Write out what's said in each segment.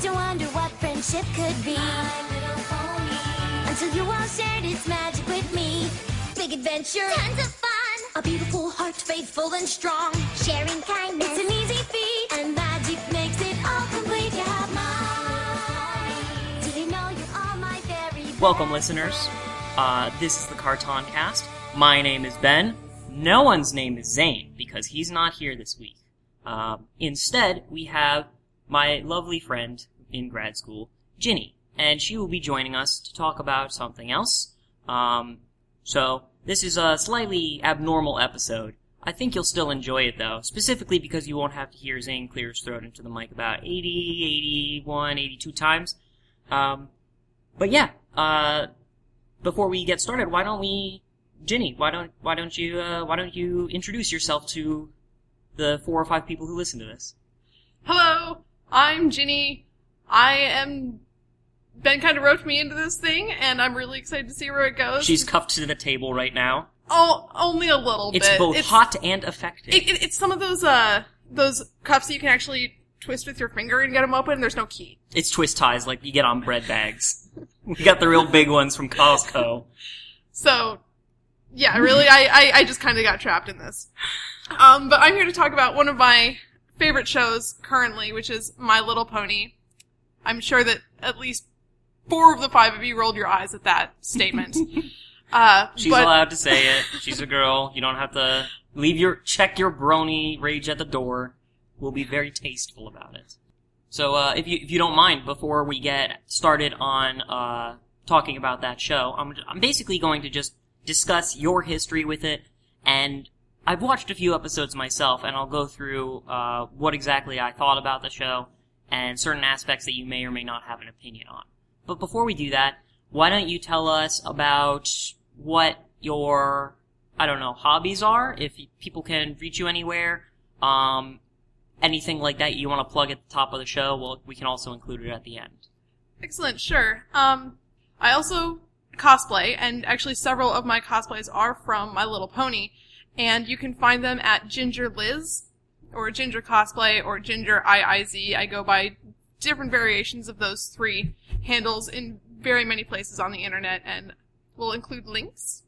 used to wonder what friendship could be. Until you all shared its magic with me. Big adventure, tons of fun. A beautiful heart, faithful and strong. Sharing kindness, it's an easy feat. And magic makes it all complete. You have mine. Do you know you're my very? Welcome, listeners. Uh, this is the Carton Cast. My name is Ben. No one's name is Zane because he's not here this week. Um, instead, we have my lovely friend in grad school, Ginny, and she will be joining us to talk about something else. Um, so this is a slightly abnormal episode. I think you'll still enjoy it though, specifically because you won't have to hear Zane clear his throat into the mic about 80, 81, 82 times. Um, but yeah, uh, before we get started, why don't we, Ginny? Why don't why don't you uh, why don't you introduce yourself to the four or five people who listen to this? Hello, I'm Ginny. I am. Ben kind of roped me into this thing, and I'm really excited to see where it goes. She's cuffed to the table right now. oh, only a little bit. It's bit. both hot and effective. It, it, it's some of those uh those cuffs that you can actually twist with your finger and get them open. There's no key. it's twist ties like you get on bread bags. we got the real big ones from Costco. So, yeah, really, I, I, I just kind of got trapped in this. Um, but I'm here to talk about one of my favorite shows currently, which is My Little Pony. I'm sure that at least four of the five of you rolled your eyes at that statement. uh, She's but allowed to say it. She's a girl. You don't have to leave your check your brony rage at the door. We'll be very tasteful about it. So, uh, if you if you don't mind, before we get started on uh, talking about that show, I'm I'm basically going to just discuss your history with it, and I've watched a few episodes myself, and I'll go through uh, what exactly I thought about the show and certain aspects that you may or may not have an opinion on. But before we do that, why don't you tell us about what your, I don't know, hobbies are, if people can reach you anywhere, um, anything like that you want to plug at the top of the show, well, we can also include it at the end. excellent, sure. Um, I also cosplay, and actually several of my cosplays are from My Little Pony, and you can find them at Ginger Liz, or Ginger Cosplay, or Ginger IIZ. I go by different variations of those three handles in very many places on the internet, and we'll include links.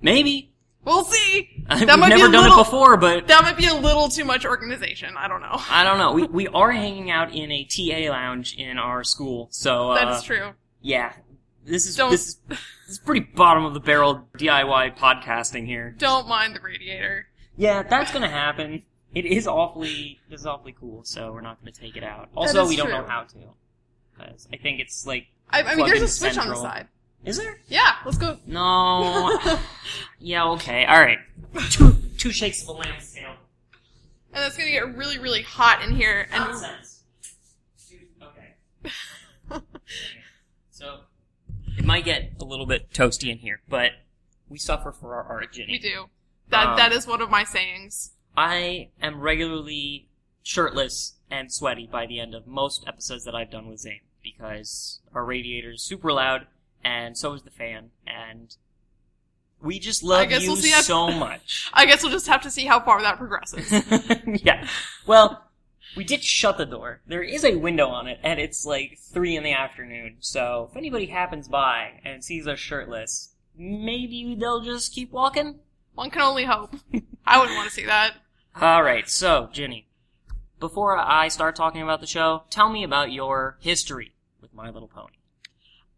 Maybe. We'll see. We've That be never a done little- it before, but That might be a little too much organization. I don't know. I don't know. We, we are hanging out in a TA lounge in our school, so, uh, that is true. yeah. This is, Don't- this is, this is pretty bottom of the barrel DIY podcasting here. Don't mind the radiator. Yeah, that's gonna happen. It is awfully, it is awfully cool, so we're not gonna take it out. Also, we don't true. know how to. Because I think it's like, I, I mean, there's a switch on the side. is there? Yeah, let's go. No. yeah, okay, alright. Two, two shakes of a lamb's tail. And it's gonna get really, really hot in here. And Nonsense. Dude, okay. So, it might get a little bit toasty in here, but we suffer for our art, Ginny. we do. That Um, that is one of my sayings. I am regularly shirtless and sweaty by the end of most episodes that I've done with Zane because our radiator is super loud and so is the fan and we just love you we'll so much. I guess we'll just have to see how far that progresses. yeah. Well, we did shut the door. There is a window on it and it's like three in the afternoon. So if anybody happens by and sees us shirtless, maybe they'll just keep walking. one can only hope. I wouldn't want to see that. All right, so Ginny, before I start talking about the show, tell me about your history with My Little Pony.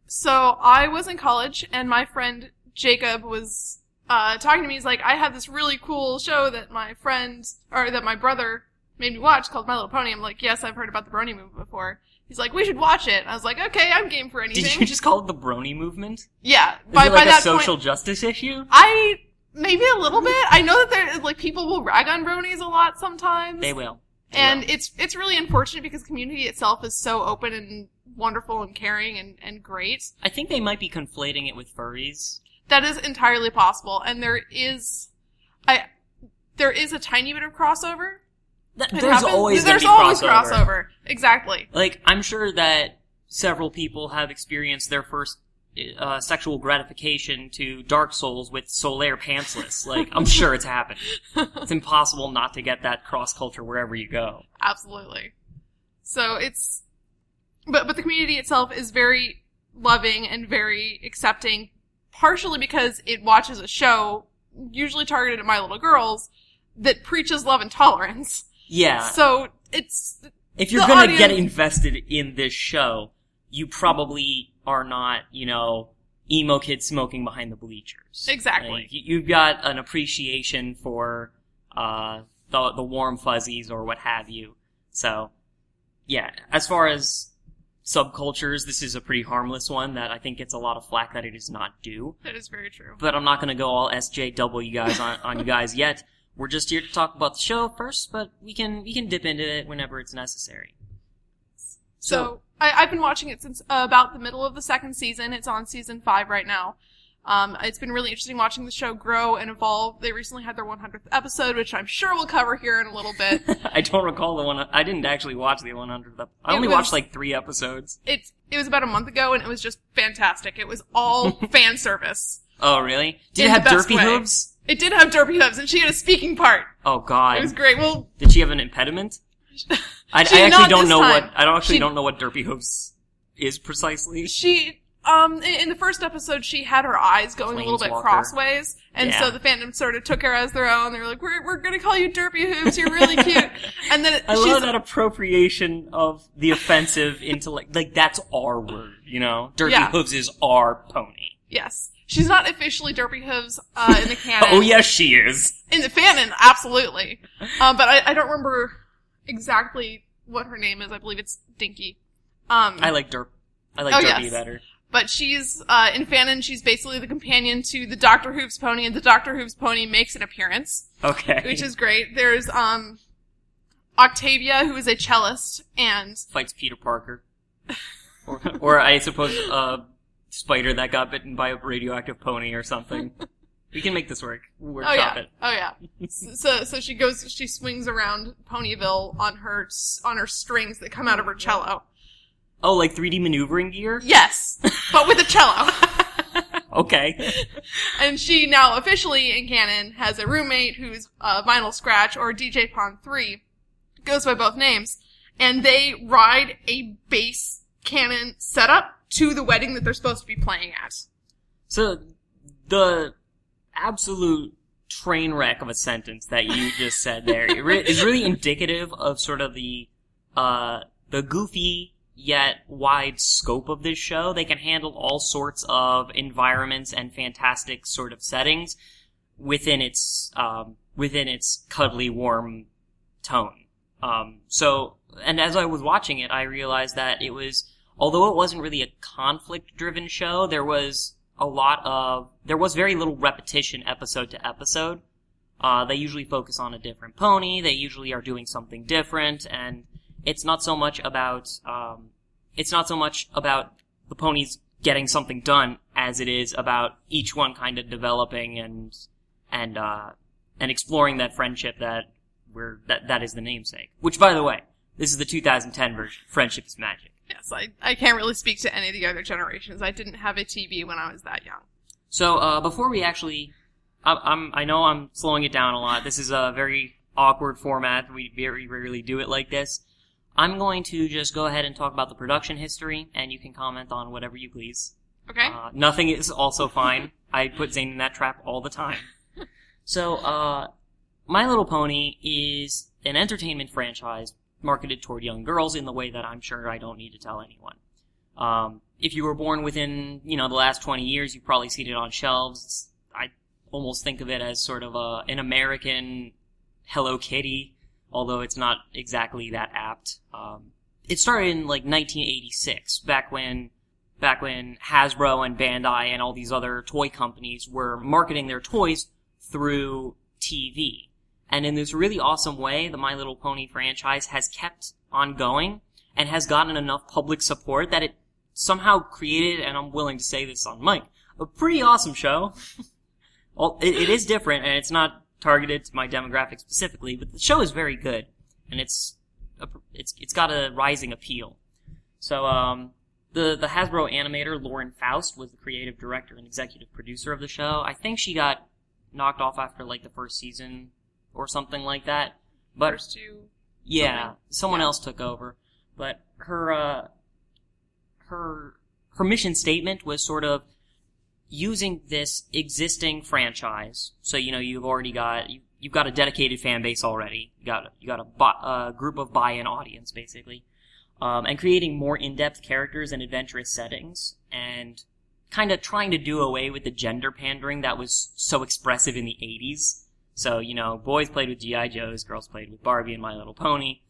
So I was in college, and my friend Jacob was uh, talking to me. He's like, "I have this really cool show that my friend or that my brother made me watch called My Little Pony." I'm like, "Yes, I've heard about the Brony movement before." He's like, "We should watch it." I was like, "Okay, I'm game for anything." Did you just call it the Brony movement? yeah, Is by it like by a that social point, justice issue? I maybe a little bit. I know that there like people will rag on bronies a lot sometimes. They will. They and will. it's it's really unfortunate because community itself is so open and wonderful and caring and, and great. I think they might be conflating it with furries. That is entirely possible, and there is, I, there is a tiny bit of crossover. Th- It there's happens- always there's always crossover. crossover. Exactly. Like I'm sure that several people have experienced their first uh, sexual gratification to Dark Souls with Solaire pantsless. Like I'm sure it's happened. It's impossible not to get that cross culture wherever you go. Absolutely. So it's but but the community itself is very loving and very accepting, partially because it watches a show usually targeted at my little girls that preaches love and tolerance. Yeah. So it's if you're gonna get invested in this show, you probably are not, you know, emo kid smoking behind the bleachers. Exactly. Like, you- you've got an appreciation for uh, the the warm fuzzies or what have you. So, yeah. As far as subcultures, this is a pretty harmless one that I think gets a lot of flack that it is not due. that is very true. But I'm not gonna go all SJW guys on, on you guys yet. We're just here to talk about the show first, but we can we can dip into it whenever it's necessary. So I, I've been watching it since uh, about the middle of the second season. It's on season five right now. Um, it's been really interesting watching the show grow and evolve. They recently had their 100th episode, which I'm sure we'll cover here in a little bit. I don't recall the one. I didn't actually watch the 100th. ep- I It only was- watched like three episodes. It's it was about a month ago, and it was just fantastic. It was all fan service. Oh, really? Did In it have the best derpy way. hooves? It did have derpy hooves, and she had a speaking part. Oh God! It was great. Well, Did she have an impediment? I, I actually don't know time. what. I don't actually She- don't know what derpy hooves is precisely. she um in in the first episode she had her eyes going a little bit Planeswalker. crossways and Yeah. so the fandom sort of took her as their own they were like we're, we're gonna call you derpy hooves you're really cute and then I love that appropriation of the offensive intellect. like like that's our word, you know. Derpy Yeah. hooves is our pony. yes she's not officially derpy hooves uh in the canon Oh yes, she is. in the fanon absolutely um but I, I don't remember exactly what her name is i believe it's dinky um I like derp. I like Oh, derpy yes. better. But she's uh, in fanon. She's basically the companion to the Doctor Hooves pony, and the Doctor Hooves pony makes an appearance. Okay. which is great. There's um Octavia, who is a cellist, and fights Peter Parker. or, or I suppose a spider that got bitten by a radioactive pony or something. We can make this work. We'll oh yeah, it. oh yeah. so so she goes, she swings around Ponyville on her on her strings that come out of her cello. Oh, like 3D maneuvering gear? Yes, but with a cello. Okay. and she now officially in canon has a roommate who's uh, Vinyl Scratch or DJ Pon-3, goes by both names, and they ride a bass cannon setup to the wedding that they're supposed to be playing at. So, the absolute train wreck of a sentence that you just said there is really indicative of sort of the, uh, the goofy yet wide scope of this show. They can handle all sorts of environments and fantastic sort of settings within its, um, within its cuddly, warm tone. Um, so, and as I was watching it, I realized that it was, although it wasn't really a conflict-driven show, there was a lot of, there was very little repetition episode to episode. Uh, they usually focus on a different pony, they usually are doing something different, and it's not so much about, um, it's not so much about the ponies getting something done as it is about each one kind of developing and, and, uh, and exploring that friendship that we're, that, that is the namesake. Which, by the way, this is the 2010 version. Friendship is magic. Yes, I, I can't really speak to any of the other generations. I didn't have a TV when I was that young. So, uh, before we actually, I, I'm, I know I'm slowing it down a lot. This is a very awkward format. We very rarely do it like this. I'm going to just go ahead and talk about the production history, and you can comment on whatever you please. Okay? Uh, nothing is also fine. I put Zane in that trap all the time. So, uh, My Little Pony is an entertainment franchise marketed toward young girls in the way that I'm sure I don't need to tell anyone. Um, if you were born within, you know, the last 20 years, you've probably seen it on shelves. I almost think of it as sort of a, an American Hello Kitty, although it's not exactly that apt. Um, it started in like 1986, back when, back when Hasbro and Bandai and all these other toy companies were marketing their toys through TV. And in this really awesome way, the My Little Pony franchise has kept on going and has gotten enough public support that it somehow created, and I'm willing to say this on mic, a pretty awesome show. well, it, it is different, and it's not targeted to my demographic specifically, but the show is very good, and it's a, it's it's got a rising appeal. So, um, the the Hasbro animator Lauren Faust was the creative director and executive producer of the show. I think she got knocked off after like the first season or something like that. But First two. yeah, something. someone Yeah. else took over. But her, uh, her her mission statement was sort of using this existing franchise. So you know you've already got you, you've got a dedicated fan base already. You got you got a bu- uh, group of buy-in audience basically, um, and creating more in-depth characters and adventurous settings, and kind of trying to do away with the gender pandering that was so expressive in the '80s. So you know, boys played with GI Joes, girls played with Barbie and My Little Pony,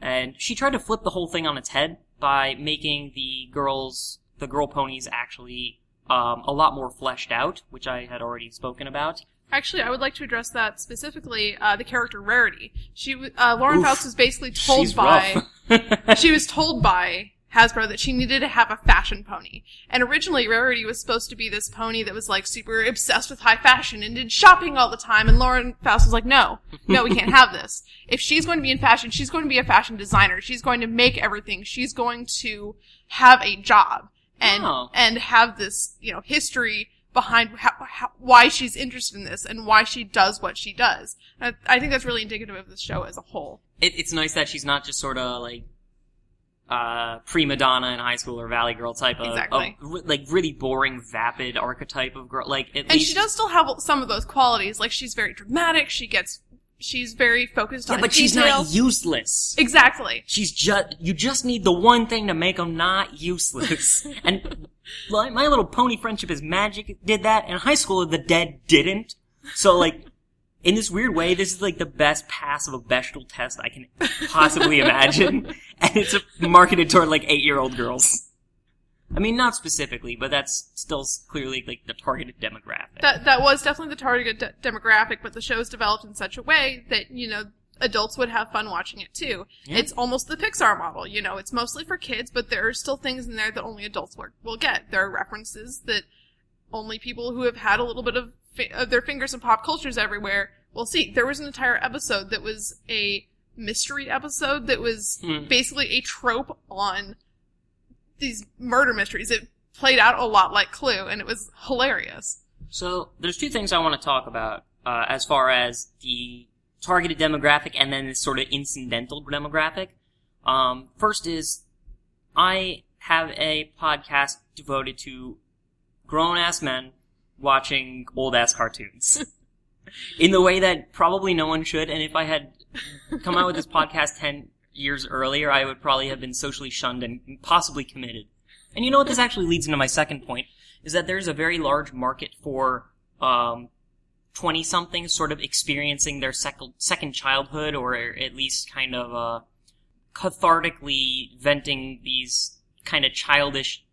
and she tried to flip the whole thing on its head by making the girls, the girl ponies, actually um, a lot more fleshed out, which I had already spoken about. Actually, I would like to address that specifically. Uh, the character Rarity. She, uh, Lauren Oof. Faust was basically told by. she was told by Hasbro that she needed to have a fashion pony. And originally Rarity was supposed to be this pony that was like super obsessed with high fashion and did shopping all the time. And Lauren Faust was like, no, no, we can't have this. If she's going to be in fashion, she's going to be a fashion designer. She's going to make everything. She's going to have a job and, Oh. and have this, you know, history behind how, how, why she's interested in this and why she does what she does. I, I think that's really indicative of the show as a whole. it, it's nice that she's not just sort of like uh, prima donna in high school or valley girl type of, Exactly. of like really boring vapid archetype of girl. Like at least And least she does still have some of those qualities. Like she's very dramatic. She gets, she's very focused on. yeah, on but she's not useless. exactly. She's just you just need the one thing to make them not useless. and like, my little pony friendship is magic did that. In high school, the dead didn't. So like. In this weird way, this is like the best pass of a Bechdel test I can possibly imagine, and it's marketed toward like eight-year-old girls. I mean, not specifically, but that's still clearly like the targeted demographic. That that was definitely the targeted de- demographic, but the show's developed in such a way that you know adults would have fun watching it too. Yeah. It's almost the Pixar model. You know, it's mostly for kids, but there are still things in there that only adults will, will get. There are references that only people who have had a little bit of, fi- of their fingers in pop cultures everywhere will see. There was an entire episode that was a mystery episode that was Hmm. basically a trope on these murder mysteries. It played out a lot like Clue, and it was hilarious. So there's two things I want to talk about uh, as far as the targeted demographic and then this sort of incidental demographic. Um, first is I have a podcast devoted to grown ass men watching old ass cartoons in the way that probably no one should. And if I had come out with this podcast ten years earlier, I would probably have been socially shunned and possibly committed. And you know what? This actually leads into my second point is that there's a very large market for um, 20 somethings sort of experiencing their sec- second childhood or at least kind of uh, cathartically venting these kind of childish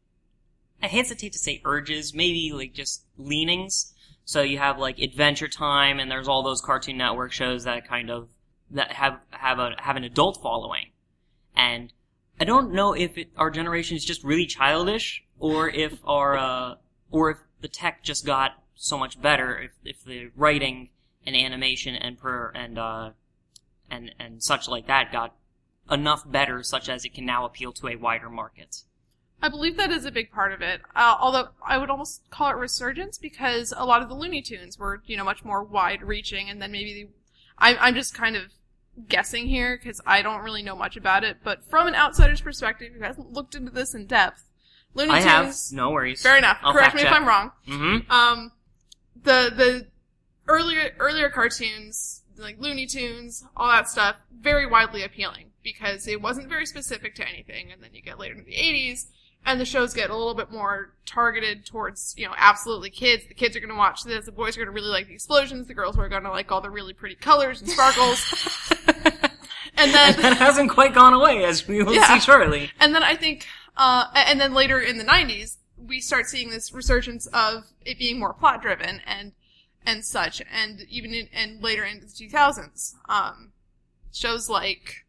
I hesitate to say urges, maybe like just leanings. So you have like Adventure Time and there's all those Cartoon Network shows that kind of that have have a have an adult following. And I don't know if it, our generation is just really childish or if our uh, or if the tech just got so much better if if the writing and animation and per and uh and and such like that got enough better such as it can now appeal to a wider market. I believe that is a big part of it. Uh, although I would almost call it resurgence because a lot of the Looney Tunes were, you know, much more wide-reaching, and then maybe the, I'm I'm just kind of guessing here because I don't really know much about it. But from an outsider's perspective, who hasn't looked into this in depth, Looney I have Tunes. no worries. Fair enough. I'll Correct me if. I'm wrong. Mm-hmm. Um, the the earlier earlier cartoons like Looney Tunes, all that stuff, very widely appealing because it wasn't very specific to anything. And then you get later into the 80s, and the shows get a little bit more targeted towards you know absolutely kids. The kids are going to watch this. The boys are going to really like the explosions. The girls are going to like all the really pretty colors and sparkles. and then that hasn't quite gone away, as we will Yeah. see shortly. And then I think, uh, and then later in the 90s, we start seeing this resurgence of it being more plot driven and, and such. And even in, and later into the 2000s, um, shows like,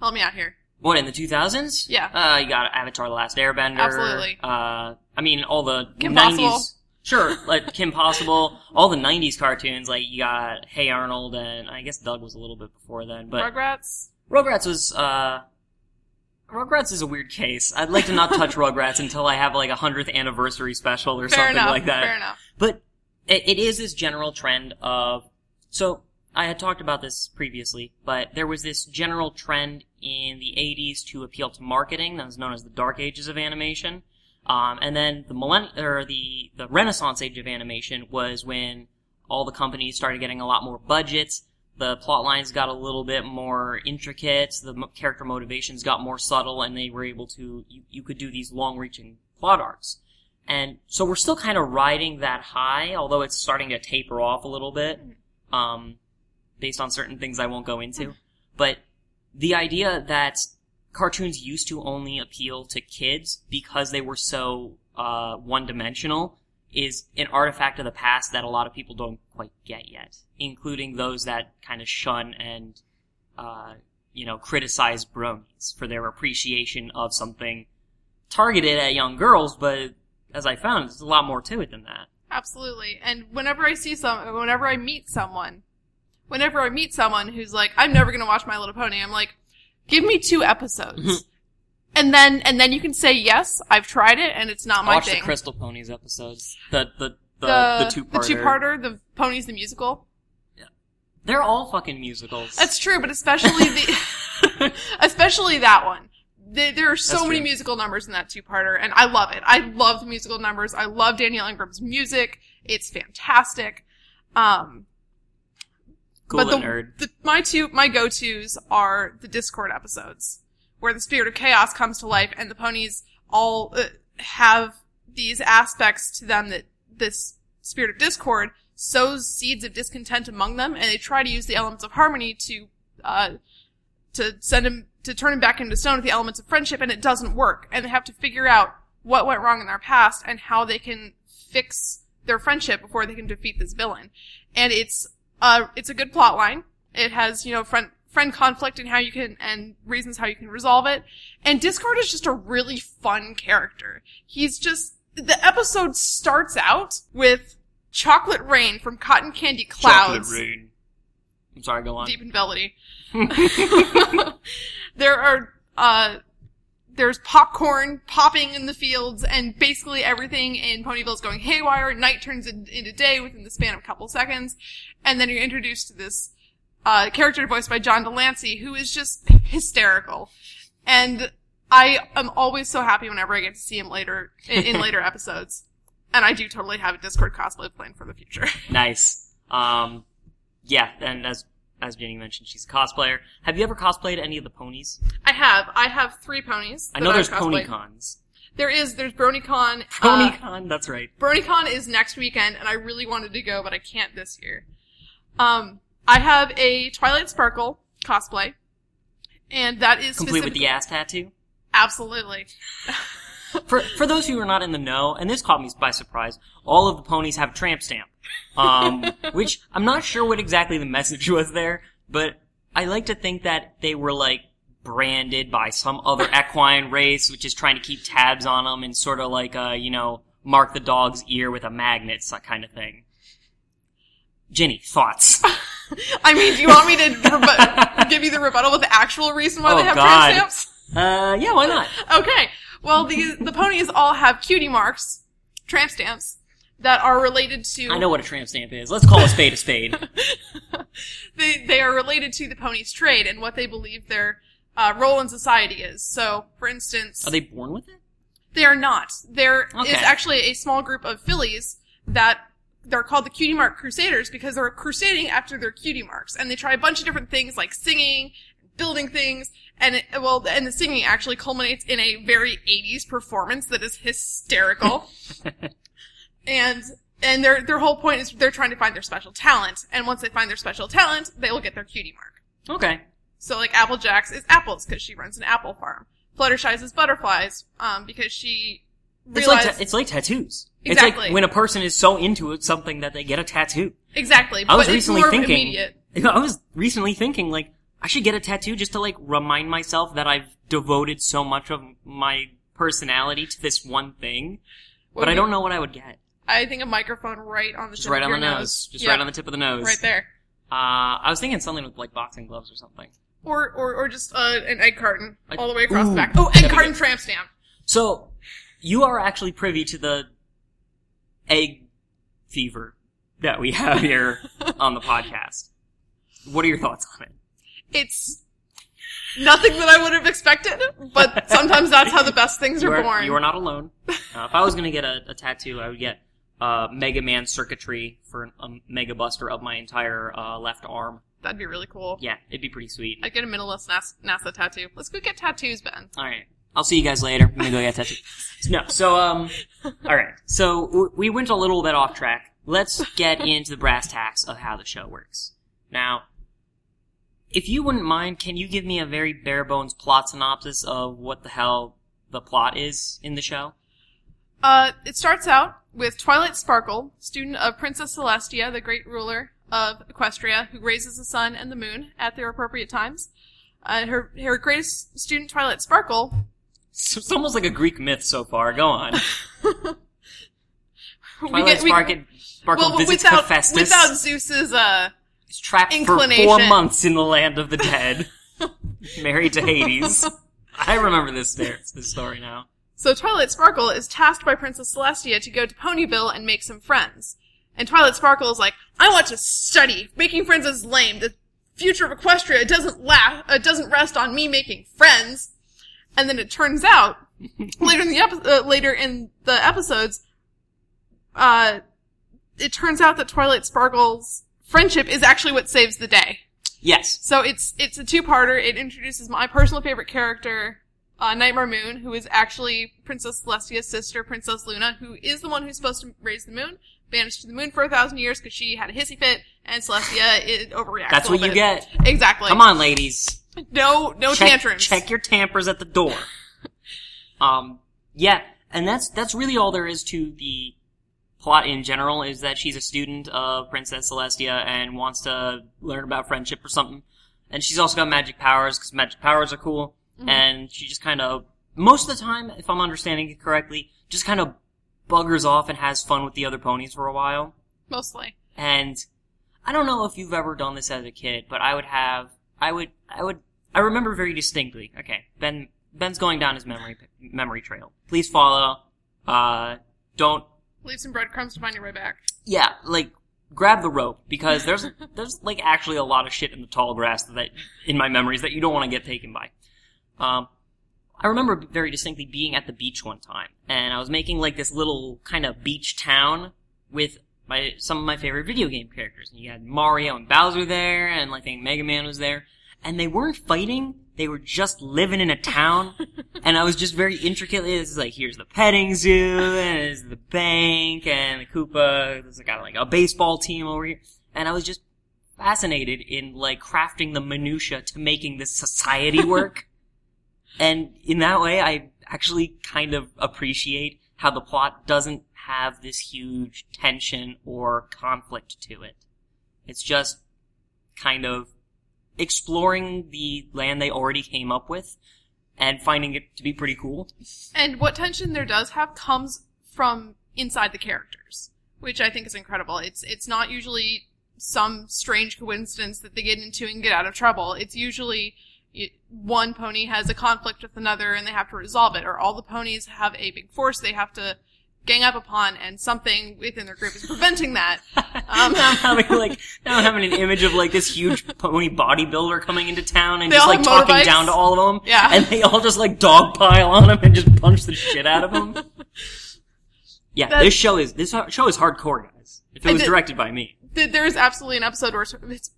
help me out here. What in the 2000s? Yeah. Uh, you got Avatar: The Last Airbender. Absolutely. Uh, I mean all the Kim 90s. Possible. Sure, like Kim Possible, all the 90s cartoons, like you got Hey Arnold, and I guess Doug was a little bit before then, but Rugrats. Rugrats was, uh, Rugrats is a weird case. I'd like to not touch Rugrats until I have like a hundredth anniversary special or Fair something enough. like that. Fair enough. But it, it is this general trend of so I had talked about this previously, but there was this general trend in the 80s to appeal to marketing that was known as the dark ages of animation. Um, and then the millenn- or the, the renaissance age of animation was when all the companies started getting a lot more budgets. The plot lines got a little bit more intricate. The mo- character motivations got more subtle and they were able to, you, you could do these long reaching plot arcs. And so we're still kind of riding that high, although it's starting to taper off a little bit, um, based on certain things I won't go into. But the idea that cartoons used to only appeal to kids because they were so uh, one-dimensional is an artifact of the past that a lot of people don't quite get yet, including those that kind of shun and uh, you know criticize bronies for their appreciation of something targeted at young girls, but as I found, there's a lot more to it than that. Absolutely. And whenever I see some, whenever I meet someone, whenever I meet someone who's like, I'm never going to watch My Little Pony, I'm like, give me two episodes. and then, and then you can say, yes, I've tried it and it's not my Watch thing. the Crystal Ponies episodes. The the the, the, the two the two-parter, the Ponies the musical. Yeah, they're all fucking musicals. That's true, but especially the, especially that one. There, there are so That's many true. musical numbers in that two-parter, and I love it. I love the musical numbers. I love Daniel Ingram's music. It's fantastic. Um, cool but the, nerd. the my two my go-tos are the Discord episodes, where the spirit of chaos comes to life, and the ponies all uh, have these aspects to them that this spirit of discord sows seeds of discontent among them, and they try to use the elements of harmony to uh, to send him to turn him back into stone with the elements of friendship, and it doesn't work, and they have to figure out what went wrong in their past and how they can fix their friendship before they can defeat this villain. And it's uh it's a good plot line. It has you know friend friend conflict and how you can and reasons how you can resolve it. And Discord is just a really fun character. He's just the episode starts out with chocolate rain from cotton candy clouds Chocolate rain. I'm sorry, go on. deep velvety. there are uh there's popcorn popping in the fields and basically everything in Ponyville is going haywire. Night turns in, into day within the span of a couple seconds. And then you're introduced to this, uh, character voiced by John de Lancie who is just hysterical. And I am always so happy whenever I get to see him later, in, in later episodes. And I do totally have a Discord cosplay plan for the future. Nice. Um, yeah, and as as Ginny mentioned, she's a cosplayer. Have you ever cosplayed any of the ponies? I have. I have three ponies. I know I've there's cosplayed. PonyCons. There is. There's BronyCon. Uh, PonyCon, that's right. BronyCon is next weekend, and I really wanted to go, but I can't this year. Um, I have a Twilight Sparkle cosplay, and that is Complete with specific- the ass tattoo. absolutely. For for those who are not in the know, and this caught me by surprise, all of the ponies have tramp stamp. Um, which I'm not sure what exactly the message was there, but I like to think that they were like branded by some other equine race, which is trying to keep tabs on them and sort of like uh, you know, mark the dog's ear with a magnet, so- kind of thing. Ginny, thoughts? I mean, do you want me to rebu- give you the rebuttal with the actual reason why Oh, they have God. tramp stamps? Uh, yeah, why not? Okay. Well, the the ponies all have cutie marks, tramp stamps, that are related to. I know what a tramp stamp is. Let's call a spade a spade. they they are related to the pony's trade and what they believe their uh, role in society is. So, for instance, Are they born with it? they are not. There is Okay. actually a small group of fillies that they're called the Cutie Mark Crusaders because they're crusading after their cutie marks, and they try a bunch of different things like singing, building things, and it, well, and the singing actually culminates in a very 80s performance that is hysterical. and and their their whole point is they're trying to find their special talent, and once they find their special talent, they will get their cutie mark. Okay. So like Applejack's is apples because she runs an apple farm. Fluttershy's is butterflies um, because she It's like, realized ta- it's like tattoos. It's Exactly. like when a person is so into it, something that they get a tattoo. exactly. I was but recently it's more thinking. immediate. I was recently thinking like I should get a tattoo just to like remind myself that I've devoted so much of my personality to this one thing. What but I don't know what I would get. I think a microphone right on the Just tip right of on the your nose. Just Yeah, right on the tip of the nose. right there. Uh, I was thinking something with like boxing gloves or something. Or or or just uh, an egg carton Like- all the way across Ooh, the back. Oh, egg carton tramp stamp. So, you are actually privy to the egg fever that we have here on the podcast. What are your thoughts on it? It's nothing that I would have expected, but sometimes that's how the best things You are are, born. you are not alone. Uh, if I was gonna get a, a tattoo, I would get uh, Mega Man circuitry for a Mega Buster of my entire uh, left arm. That'd be really cool. Yeah, it'd be pretty sweet. I'd get a minimalist NASA, NASA tattoo. Let's go get tattoos, Ben. All right. I'll see you guys later. I'm gonna go get a tattoo. No, so um, all right. So w- we went a little bit off track. Let's get into the brass tacks of how the show works. Now, if you wouldn't mind, can you give me a very bare bones plot synopsis of what the hell the plot is in the show? Uh, it starts out with Twilight Sparkle, student of Princess Celestia, the great ruler of Equestria, who raises the sun and the moon at their appropriate times. Uh, her her greatest student, Twilight Sparkle, It's, almost like a Greek myth so far. Go on. we Twilight get- we- Sparkle, Sparkle well, visits without Hephaestus. without Zeus's uh He's trapped for four months in the land of the dead, married to Hades. I remember this, this story now. So Twilight Sparkle is tasked by Princess Celestia to go to Ponyville and make some friends. And Twilight Sparkle is like, I want to study. Making friends is lame. The future of Equestria doesn't la- uh, doesn't rest on me making friends. And then it turns out later in the epi- uh, later in the episodes, uh, it turns out that Twilight Sparkle's friendship is actually what saves the day. Yes. So it's it's a two-parter. It introduces my personal favorite character, uh, Nightmare Moon, who is actually Princess Celestia's sister, Princess Luna, who is the one who's supposed to raise the moon, banished to the moon for a thousand years because she had a hissy fit, and Celestia it overreacts. That's what you bit. get. Exactly. Come on, ladies. No, no check, tantrums. Check your tampers at the door. um, yeah, and that's that's really all there is to the plot in general. Is that she's a student of Princess Celestia and wants to learn about friendship or something. And she's also got magic powers because magic powers are cool. And she just kind of most of the time, if I'm understanding it correctly, just kind of buggers off and has fun with the other ponies for a while. Mostly. And I don't know if you've ever done this as a kid, but I would have, I would, I would, I remember very distinctly. Okay, Ben, Ben's going down his memory memory trail. Please follow. Uh, don't. Leave some breadcrumbs to find your way back. Yeah, like grab the rope because there's there's like actually a lot of shit in the tall grass that in my memories that you don't want to get taken by. Um, I remember very distinctly being at the beach one time, and I was making like this little kind of beach town with my some of my favorite video game characters. And you had Mario and Bowser there, and like I think Mega Man was there, and they weren't fighting; they were just living in a town. and I was just very intricately. This is like here's the petting zoo, and there's the bank, and the Koopa. There's got like a baseball team over here, and I was just fascinated in like crafting the minutia to making this society work. And in that way, I actually kind of appreciate how the plot doesn't have this huge tension or conflict to it. It's just kind of exploring the land they already came up with and finding it to be pretty cool. And what tension there does have comes from inside the characters, which I think is incredible. It's it's not usually some strange coincidence that they get into and get out of trouble. It's usually one pony has a conflict with another and they have to resolve it, or all the ponies have a big force they have to gang up upon, and something within their group is preventing that. Um, now I'm having like now I'm having an image of like this huge pony bodybuilder coming into town and They just all like have talking motorbikes? down to all of them. Yeah. and they all just like dogpile on him and just punch the shit out of him. Yeah, That- this show is this show is hardcore, guys. If it I was did- directed by me, Th- there is absolutely an episode where it's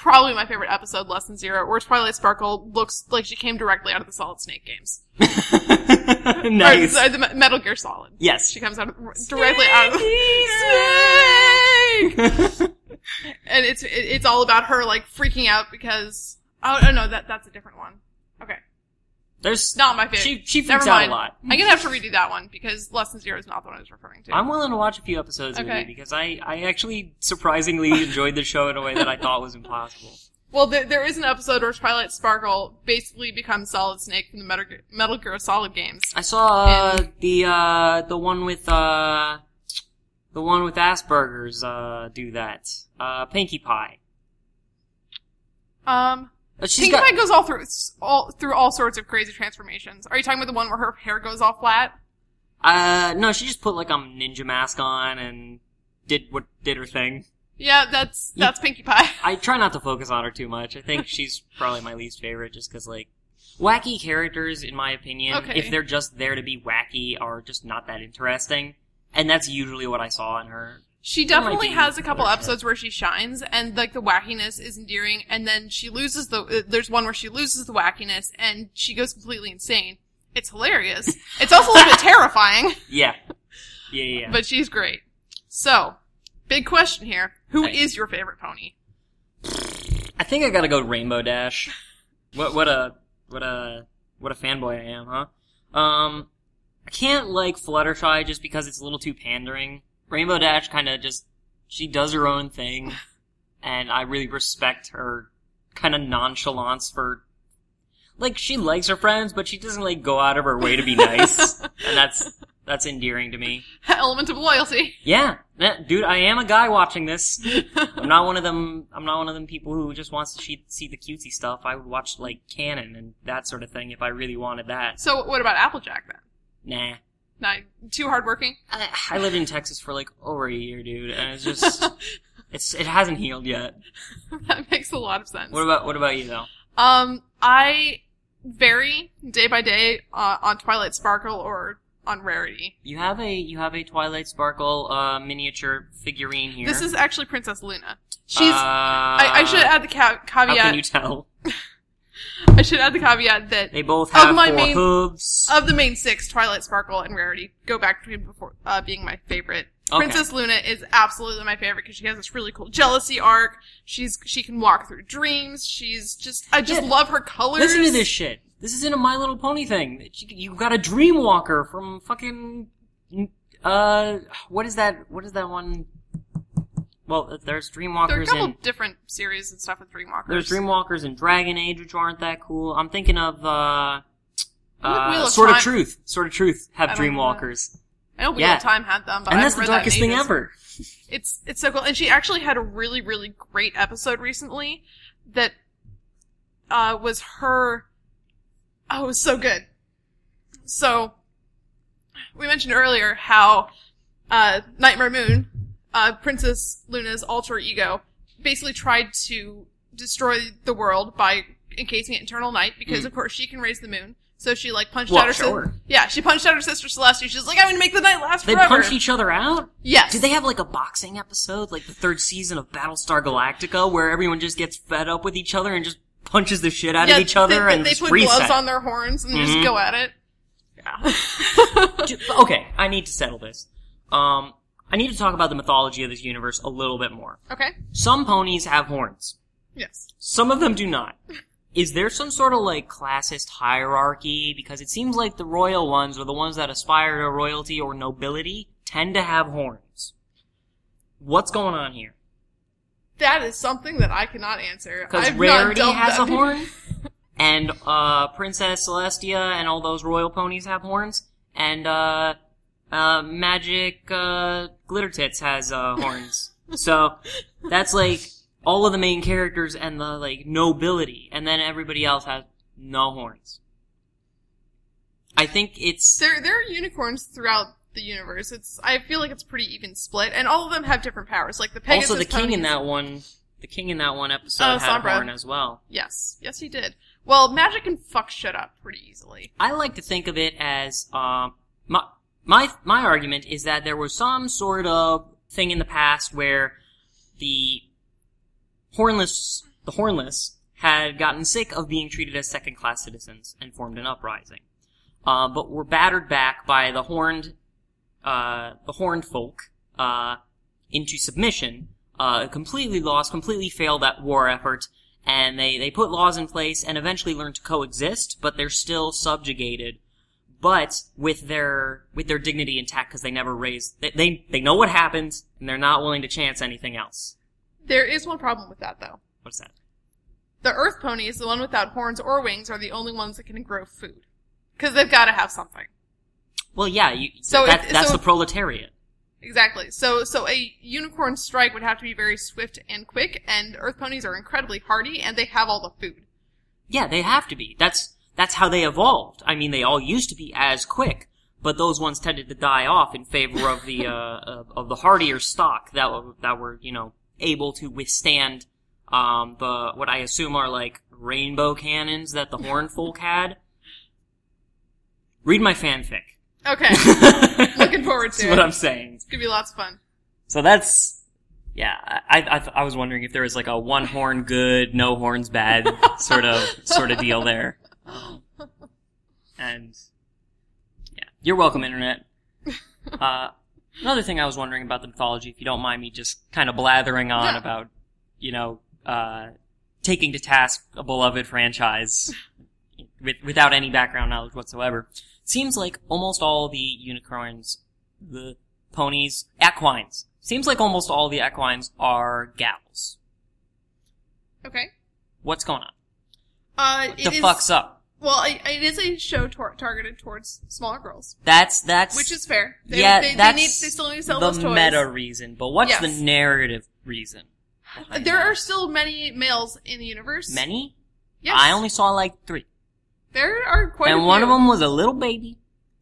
probably my favorite episode, Lesson Zero, where Twilight Sparkle looks like she came directly out of the Solid Snake games. Or, nice. sorry, the Metal Gear Solid. Yes. She comes out of, directly out of Snake! and it's it, it's all about her like freaking out because oh, oh no that that's a different one. There's not my favorite. She she Never freaks out a mind. lot. I'm gonna have to redo that one because Lesson Zero is not the one I was referring to. I'm willing to watch a few episodes Okay. you because I, I actually surprisingly enjoyed the show in a way that I thought was impossible. Well, there, there is an episode where Twilight Sparkle basically becomes Solid Snake from the Metal Gear, Metal Gear Solid games. I saw uh, the uh, the one with uh, the one with Asperger's uh, do that. Uh, Pinkie Pie. Um, she's Pinkie got Pie goes all through all through all sorts of crazy transformations. Are you talking about the one where her hair goes all flat? uh no, she just put like a ninja mask on and did what did her thing. Yeah, that's that's Pinkie Pie. I try not to focus on her too much. I think she's probably my least favorite, just because like wacky characters, in my opinion, Okay. if they're just there to be wacky, are just not that interesting. And that's usually what I saw in her. She definitely has a couple episodes where she shines, and like the wackiness is endearing, and then she loses the. Uh, there's one where she loses the wackiness, and she goes completely insane. It's hilarious. It's also a little bit terrifying, Yeah, yeah, yeah. yeah. but she's great. So, big question here: Who is your favorite pony? I think I gotta go Rainbow Dash. What what a what a what a fanboy I am, huh? Um, I can't like Fluttershy just because it's a little too pandering. Rainbow Dash kind of just she does her own thing, and I really respect her kind of nonchalance for. Like she likes her friends, but she doesn't like go out of her way to be nice, and that's that's endearing to me. Element of loyalty. Yeah, dude, I am a guy watching this. I'm not one of them. I'm not one of them people who just wants to see, see the cutesy stuff. I would watch like Canon and that sort of thing if I really wanted that. So, what about Applejack then? Nah, Not too hardworking. I, I lived in Texas for like over a year, dude, and it's just it's it hasn't healed yet. that makes a lot of sense. What about what about you though? Um, I vary day by day uh, on Twilight Sparkle or on Rarity. You have a you have a Twilight Sparkle uh, miniature figurine here. This is actually Princess Luna. She's. Uh, I, I should add the ca- How can you tell? I should add the caveat that They both have my four main- hooves. of the main six, Twilight Sparkle and Rarity go back between before uh, being my favorite. Okay. Princess Luna is absolutely my favorite because she has this really cool jealousy arc. She's she can walk through dreams. She's just I just Yeah. love her colors. Listen to this shit. This isn't a My Little Pony thing. You, you got a Dreamwalker from fucking, uh, what is that? What is that one? Well, there's There are a Dreamwalkers couple and different series and stuff with Dreamwalkers. there's Dreamwalkers and Dragon Age, which aren't that cool. I'm thinking of uh, uh, of Sword of Truth. Sword of Truth have I don't know that. Dreamwalkers, I know Wheel Yeah. of Time had them, but and that's the haven't that darkest thing ages. ever. It's it's so cool, and she actually had a really really great episode recently that uh, was her. Oh, it was so good. So we mentioned earlier how uh, Nightmare Moon, uh, Princess Luna's alter ego, basically tried to destroy the world by encasing it in eternal night because, Mm. of course, she can raise the moon. So she like punched Well, out her sis- sure. Yeah, she punched out her sister Celestia. She's like, I'm gonna make the night last forever. They forever. punch each other out. yes. Did they have like a boxing episode, like the third season of Battlestar Galactica, where everyone just gets fed up with each other and just punches the shit out yeah, of each other they, and they just put reset? gloves on their horns and Mhm. just go at it. Yeah. Okay, I need to settle this. Um, I need to talk about the mythology of this universe a little bit more. okay. Some ponies have horns. Yes. Some of them do not. Is there some sort of like classist hierarchy? Because it seems like the royal ones or the ones that aspire to royalty or nobility tend to have horns. What's going on here? That is something that I cannot answer. Because Rarity has a horn, and uh, Princess Celestia and all those royal ponies have horns, and uh, uh, Magic uh, Glitter Tits has uh, horns. so that's like all of the main characters and the like nobility, and then everybody else has no horns. I think it's There, there are unicorns throughout the universe. It's, I feel like it's pretty even split, and all of them have different powers. Like the Pegasus also the king in that one. The king in that one episode Oh, had Sombra. a horn as well. Yes, yes, he did. Well, magic can fuck shit up pretty easily. I like to think of it as um, my my my argument is that there was some sort of thing in the past where the hornless the hornless had gotten sick of being treated as second class citizens and formed an uprising, uh, but were battered back by the horned uh, the horned folk uh, into submission. Uh, completely lost, completely failed that war effort, and they, they put laws in place and eventually learned to coexist, but they're still subjugated. But with their with their dignity intact because they never raised they, they they know what happened and they're not willing to chance anything else. There is one problem with that, though. What's that? The Earth ponies, the one without horns or wings, are the only ones that can grow food. Because they've got to have something. Well, yeah, you, So that, if- that's so- the proletariat. Exactly. So, so a unicorn strike would have to be very swift and quick, and Earth ponies are incredibly hardy, and they have all the food. Yeah, they have to be. That's that's how they evolved. I mean, they all used to be as quick, but those ones tended to die off in favor of the uh, of, of the hardier stock that were, that were you know able to withstand um, the what I assume are like rainbow cannons that the horn folk had. Read my fanfic. Okay. Looking forward That's to what. I'm saying. It's gonna be lots of fun. So that's yeah. I I, I was wondering if there was like a one horn good, no horns bad sort of sort of deal there. And yeah, you're welcome, internet. Uh, another thing I was wondering about the mythology, if you don't mind me just kind of blathering on Yeah. about, you know, uh, taking to task a beloved franchise with, without any background knowledge whatsoever. Seems like almost all the unicorns, the ponies, equines. Seems like almost all the equines are gals. Okay. What's going on? Uh, What it the is- fuck's up? Well, it, it is a show tor- targeted towards smaller girls, That's that's which is fair. They, yeah, they, that's they, need, they still need to sell the those toys. meta reason. But what's Yes. the narrative reason? behind There that? are still many males in the universe. many. Yes. I only saw like three, There are quite a and few. one of them was a little baby,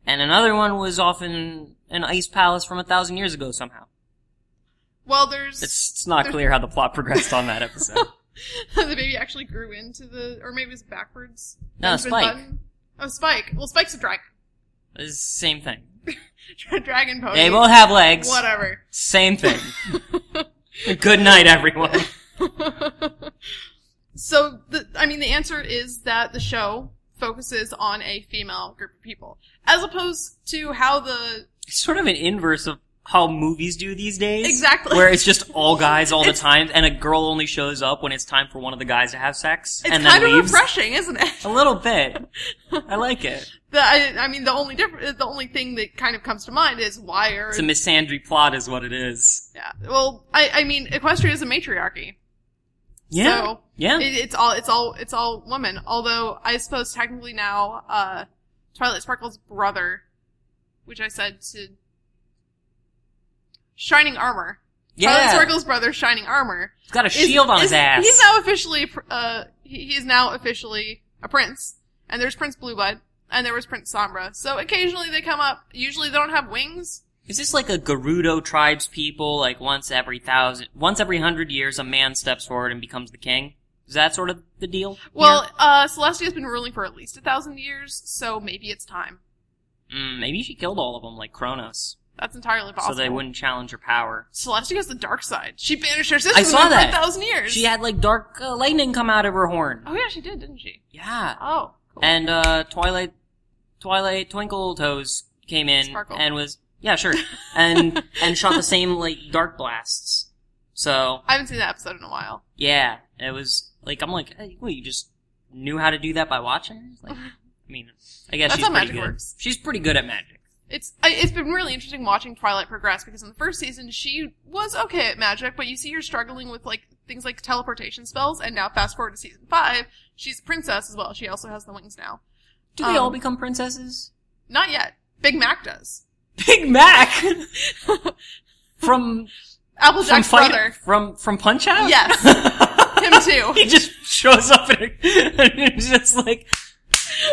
and another one was off in an ice palace from a thousand years ago somehow. Well, there's It's it's not clear how the plot progressed on that episode. the baby actually grew into the, or maybe it's backwards. No, Benjamin Spike. Button. Oh, Spike. Well, Spike's a dragon. It's the same thing. dragon pony. They both have legs. Whatever. Same thing. Good night, everyone. so, the, I mean, the answer is that the show focuses on a female group of people, as opposed to how the It's sort of an inverse of how movies do these days. Exactly. Where it's just all guys all the time, and a girl only shows up when it's time for one of the guys to have sex, it's and kind then of leaves. refreshing, isn't it? A little bit. I like it. The, I, I mean, the only difference, the only thing that kind of comes to mind is why are It's a misandry plot, is what it is. yeah. Well, I, I mean, Equestria is a matriarchy. Yeah. So, yeah. It, it's all it's all it's all women. Although I suppose technically now, uh, Twilight Sparkle's brother, which I said to Shining Armor. Yeah. Sparkle's brother, Shining Armor. He's got a is- shield on his ass. He's now officially uh he, he is now officially a prince. And there's Prince Blueblood, and there was Prince Sombra. So occasionally they come up. Usually they don't have wings. Is this like a Gerudo tribes people? Like once every thousand, once every hundred years, a man steps forward and becomes the king. Is that sort of the deal? Well, here? uh, Celestia's been ruling for at least a thousand years, so maybe it's time. Mm, maybe she killed all of them, like Kronos, That's entirely possible. so they wouldn't challenge her power. Celestia has the dark side. She banished her sister I saw for that. a thousand years. She had like dark uh, lightning come out of her horn. Oh yeah, she did, didn't she? Yeah. Oh, cool. And uh Twilight Twilight Twinkle Toes came in Sparkle. and was yeah, sure. And and shot the same like dark blasts. So, I haven't seen that episode in a while. yeah, it was like I'm like, hey, what, you just knew how to do that by watching? Like, I mean, I guess That's she's how pretty magic good. works. She's pretty good at magic. It's I, it's been really interesting watching Twilight progress because in the first season she was okay at magic, but you see her struggling with like things like teleportation spells, and now fast forward to season five, she's a princess as well. She also has the wings now. Do they Um, all become princesses? Not yet. Big Mac does. Big Mac from from Applejack's fight, brother. from from Punch Out. Yes. Him too. he just shows up and, and just like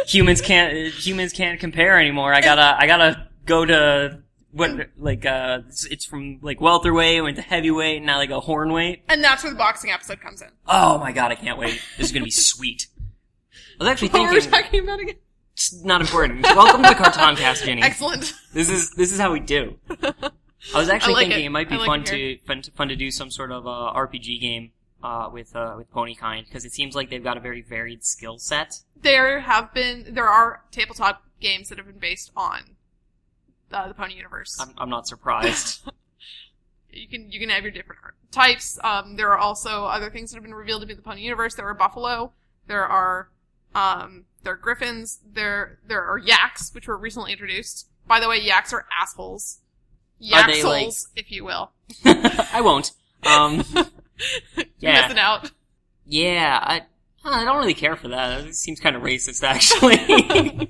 humans can't humans can't compare anymore. I gotta I gotta go to what like uh it's, from like welterweight went to heavyweight and now like a hornweight. And that's where the boxing episode comes in. Oh my god, I can't wait. This is gonna be sweet. I was actually What were we thinking talking about again? it's not important. Welcome to Cartoncast, Ginny. Excellent. This is this is how we do. I was actually I like thinking it. it, might be like fun to fun to fun to do some sort of uh, RPG game uh, with uh, with Ponykind because it seems like they've got a very varied skill set. There have been, there are tabletop games that have been based on uh, the Pony universe. I'm, I'm not surprised. you can you can have your different art types. Um, there are also other things that have been revealed to be the Pony universe. There are buffalo. There are um, there are griffins. There there are yaks, which were recently introduced. By the way, yaks are assholes. They, like- if you will. I won't. Um, You're Yeah. missing out. yeah, I I don't really care for that. It seems kind of racist, actually.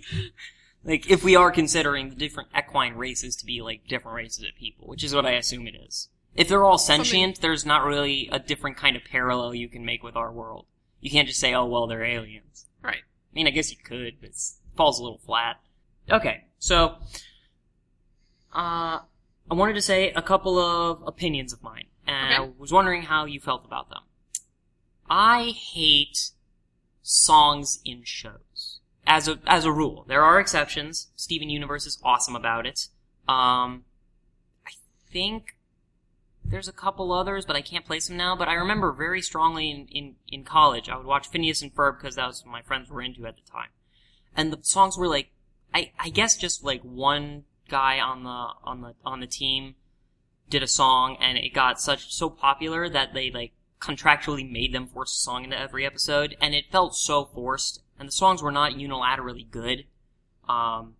like if we are considering the different equine races to be like different races of people, which is what I assume it is. If they're all sentient, there's not really a different kind of parallel you can make with our world. You can't just say, "Oh, well, they're aliens." Right. I mean, I guess you could, but it falls a little flat. Okay, so uh, I wanted to say a couple of opinions of mine, and I was wondering how you felt about them. I hate songs in shows. As a as a rule, there are exceptions. Steven Universe is awesome about it. Um, I think there's a couple others, but I can't place them now. But I remember very strongly in in, in college, I would watch Phineas and Ferb because that was what my friends were into at the time, and the songs were like, I I guess just like one guy on the on the on the team did a song and it got such so popular that they like contractually made them force a song into every episode and it felt so forced and the songs were not unilaterally good um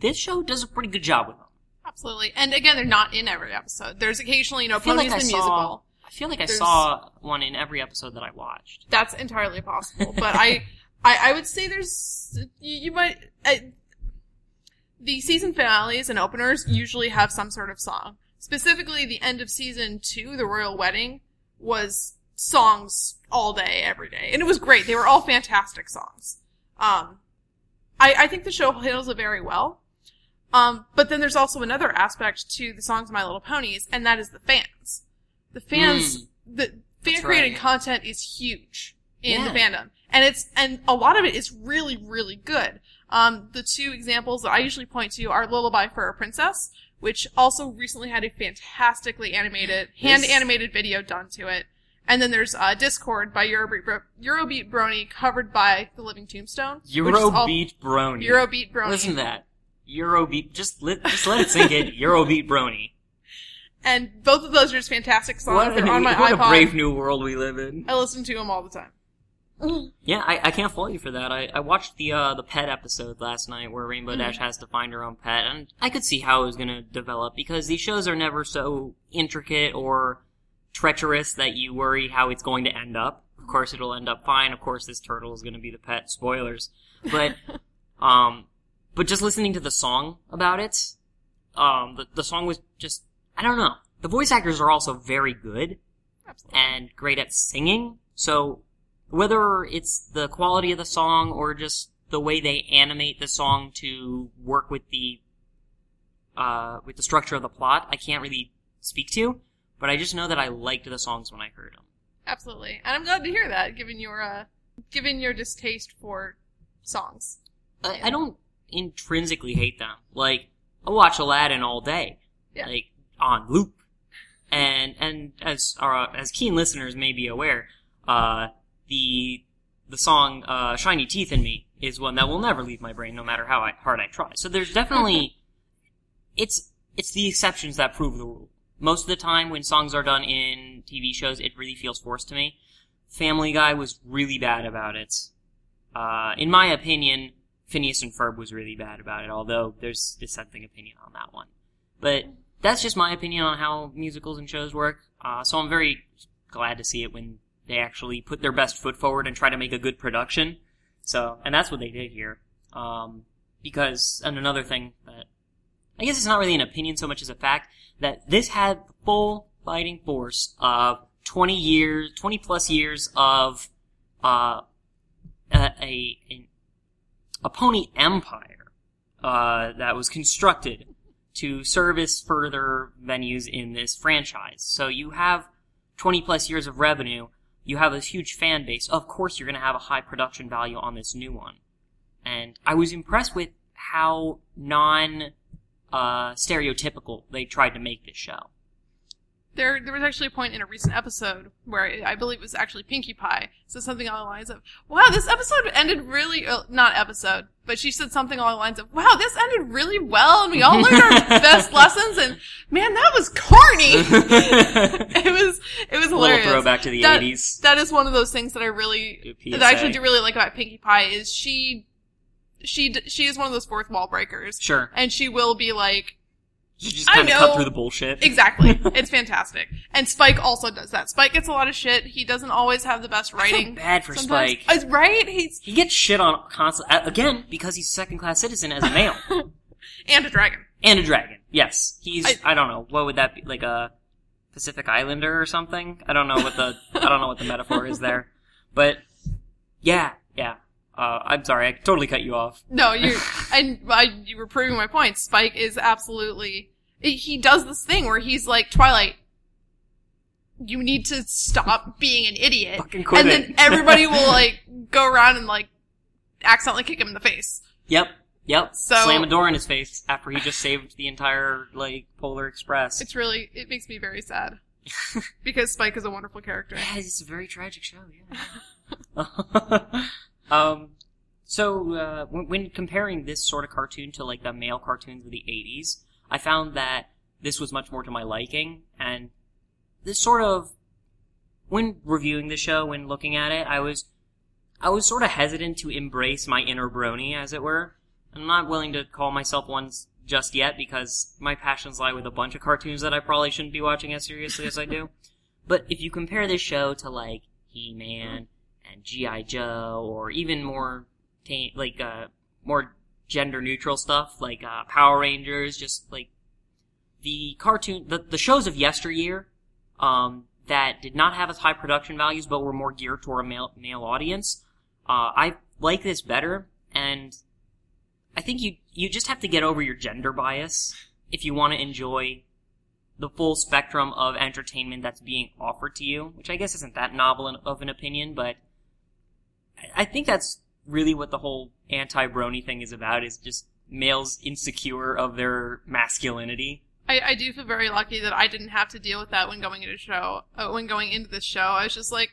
this show does a pretty good job with them Absolutely. And again, they're not in every episode. There's occasionally, you know, Ponies like I the saw musical. I feel like I saw one in every episode that I watched That's entirely possible. But I, I, I would say there's, you, you might, the season finales and openers usually have some sort of song. Specifically, the end of season two, the royal wedding, was songs all day, every day. And it was great. They were all fantastic songs. Um, I, I think the show handles it very well. Um, but then there's also another aspect to the songs of My Little Ponies, and that is the fans. The fans, the fan created right. content is huge in the fandom. And it's, and a lot of it is really, really good. Um, the two examples that I usually point to are Lullaby for a Princess, which also recently had a fantastically animated, hand animated video done to it. And then there's, uh, Discord by Eurobeat, Bro- Eurobeat Brony covered by The Living Tombstone. is all- Eurobeat Brony Eurobeat Brony. listen to that Eurobeat just let just let it sink in Eurobeat Brony And both of those are just fantastic songs. what, They're on my what a brave new world we live in I listen to them all the time. Yeah, I, I can't fault you for that. I, I watched the uh, the pet episode last night where Rainbow Mm-hmm. Dash has to find her own pet, and I could see how it was going to develop because these shows are never so intricate or treacherous that you worry how it's going to end up. Of course, it'll end up fine. Of course, this turtle is going to be the pet. Spoilers, but um, but just listening to the song about it, um, the the song was just I don't know. The voice actors are also very good Absolutely. and great at singing. So whether it's the quality of the song or just the way they animate the song to work with the uh, with the structure of the plot, I can't really speak to. But I just know that I liked the songs when I heard them. Absolutely. And I'm glad to hear that, given your, uh, given your distaste for songs. I, I don't intrinsically hate them. Like I watch Aladdin all day, Yeah. like on loop. And and as our as keen listeners may be aware, uh, the the song uh, "Shiny Teeth in Me" is one that will never leave my brain, no matter how I, hard I try. So there's definitely it's it's the exceptions that prove the rule. Most of the time, when songs are done in TV shows, it really feels forced to me. Family Guy was really bad about it. Uh, in my opinion, Phineas and Ferb was really bad about it, although there's dissenting opinion on that one. But that's just my opinion on how musicals and shows work. Uh, so I'm very glad to see it when they actually put their best foot forward and try to make a good production. So, and that's what they did here. Um, because, and another thing that, I guess it's not really an opinion so much as a fact, that this had the full fighting force of 20 years, 20 plus years of, uh, a, a, a, a pony empire, uh, that was constructed to service further venues in this franchise. So you have 20 plus years of revenue, you have this huge fan base. Of course, you're going to have a high production value on this new one. And I was impressed with how non uh, stereotypical they tried to make this show. There, there was actually a point in a recent episode where I believe it was actually Pinkie Pie said something along the lines of, "Wow, this episode ended really uh, not episode, but she said something along the lines of, "Wow, this ended really well, and we all learned our best lessons." And man, that was corny. it was, it was hilarious. throwback to the That- 80s. That is one of those things that I really, PSA. that I actually do really like about Pinkie Pie is she, she, d- she is one of those fourth wall breakers, Sure. and she will be like, You just I kind of know. cut through the bullshit. Exactly. it's fantastic. And Spike also does that. Spike gets a lot of shit. He doesn't always have the best I feel writing. bad for sometimes. Spike. Uh, right? He's He gets shit on constantly, again, because he's a second class citizen as a male. and a dragon. and a dragon. Yes. He's, I, I- don't know, what would that be, like a Pacific Islander or something? I don't know what the, I don't know what the metaphor is there. But, yeah, yeah. Uh, I'm sorry, I totally cut you off. No, you and uh, you were proving my point. Spike is absolutely he does this thing where he's like Twilight. you need to stop being an idiot. Fucking quit and then everybody will, like, go Stop being an idiot. Fucking quit and it. then everybody will, like, go around and, like, accidentally kick him in the face. Yep. Yep. So- Slam a door in his face after he just saved the entire like Polar Express. It's really, it makes me very sad. because Spike is a wonderful character. Yeah, it's a very tragic show. Yeah. Um, so uh, when, when comparing this sort of cartoon to like the male cartoons of the '80s, I found that this was much more to my liking, and this sort of when reviewing the show, when looking at it, I was I was sort of hesitant to embrace my inner brony, as it were. I'm not willing to call myself one just yet because my passions lie with a bunch of cartoons that I probably shouldn't be watching as seriously as I do. But if you compare this show to like He-Man and G.I. Joe, or even more ta- like uh, more gender neutral stuff like uh, Power Rangers, just like the cartoon, the, the shows of yesteryear, um, that did not have as high production values but were more geared toward a male, male audience. Uh, I like this better, and I think you you just have to get over your gender bias if you want to enjoy the full spectrum of entertainment that's being offered to you, which I guess isn't that novel of an opinion, but I- I think that's really what the whole anti-brony thing is about, is just males insecure of their masculinity. I, I do feel very lucky that I didn't have to deal with that when going into show. Uh, when going into this show, I was just like,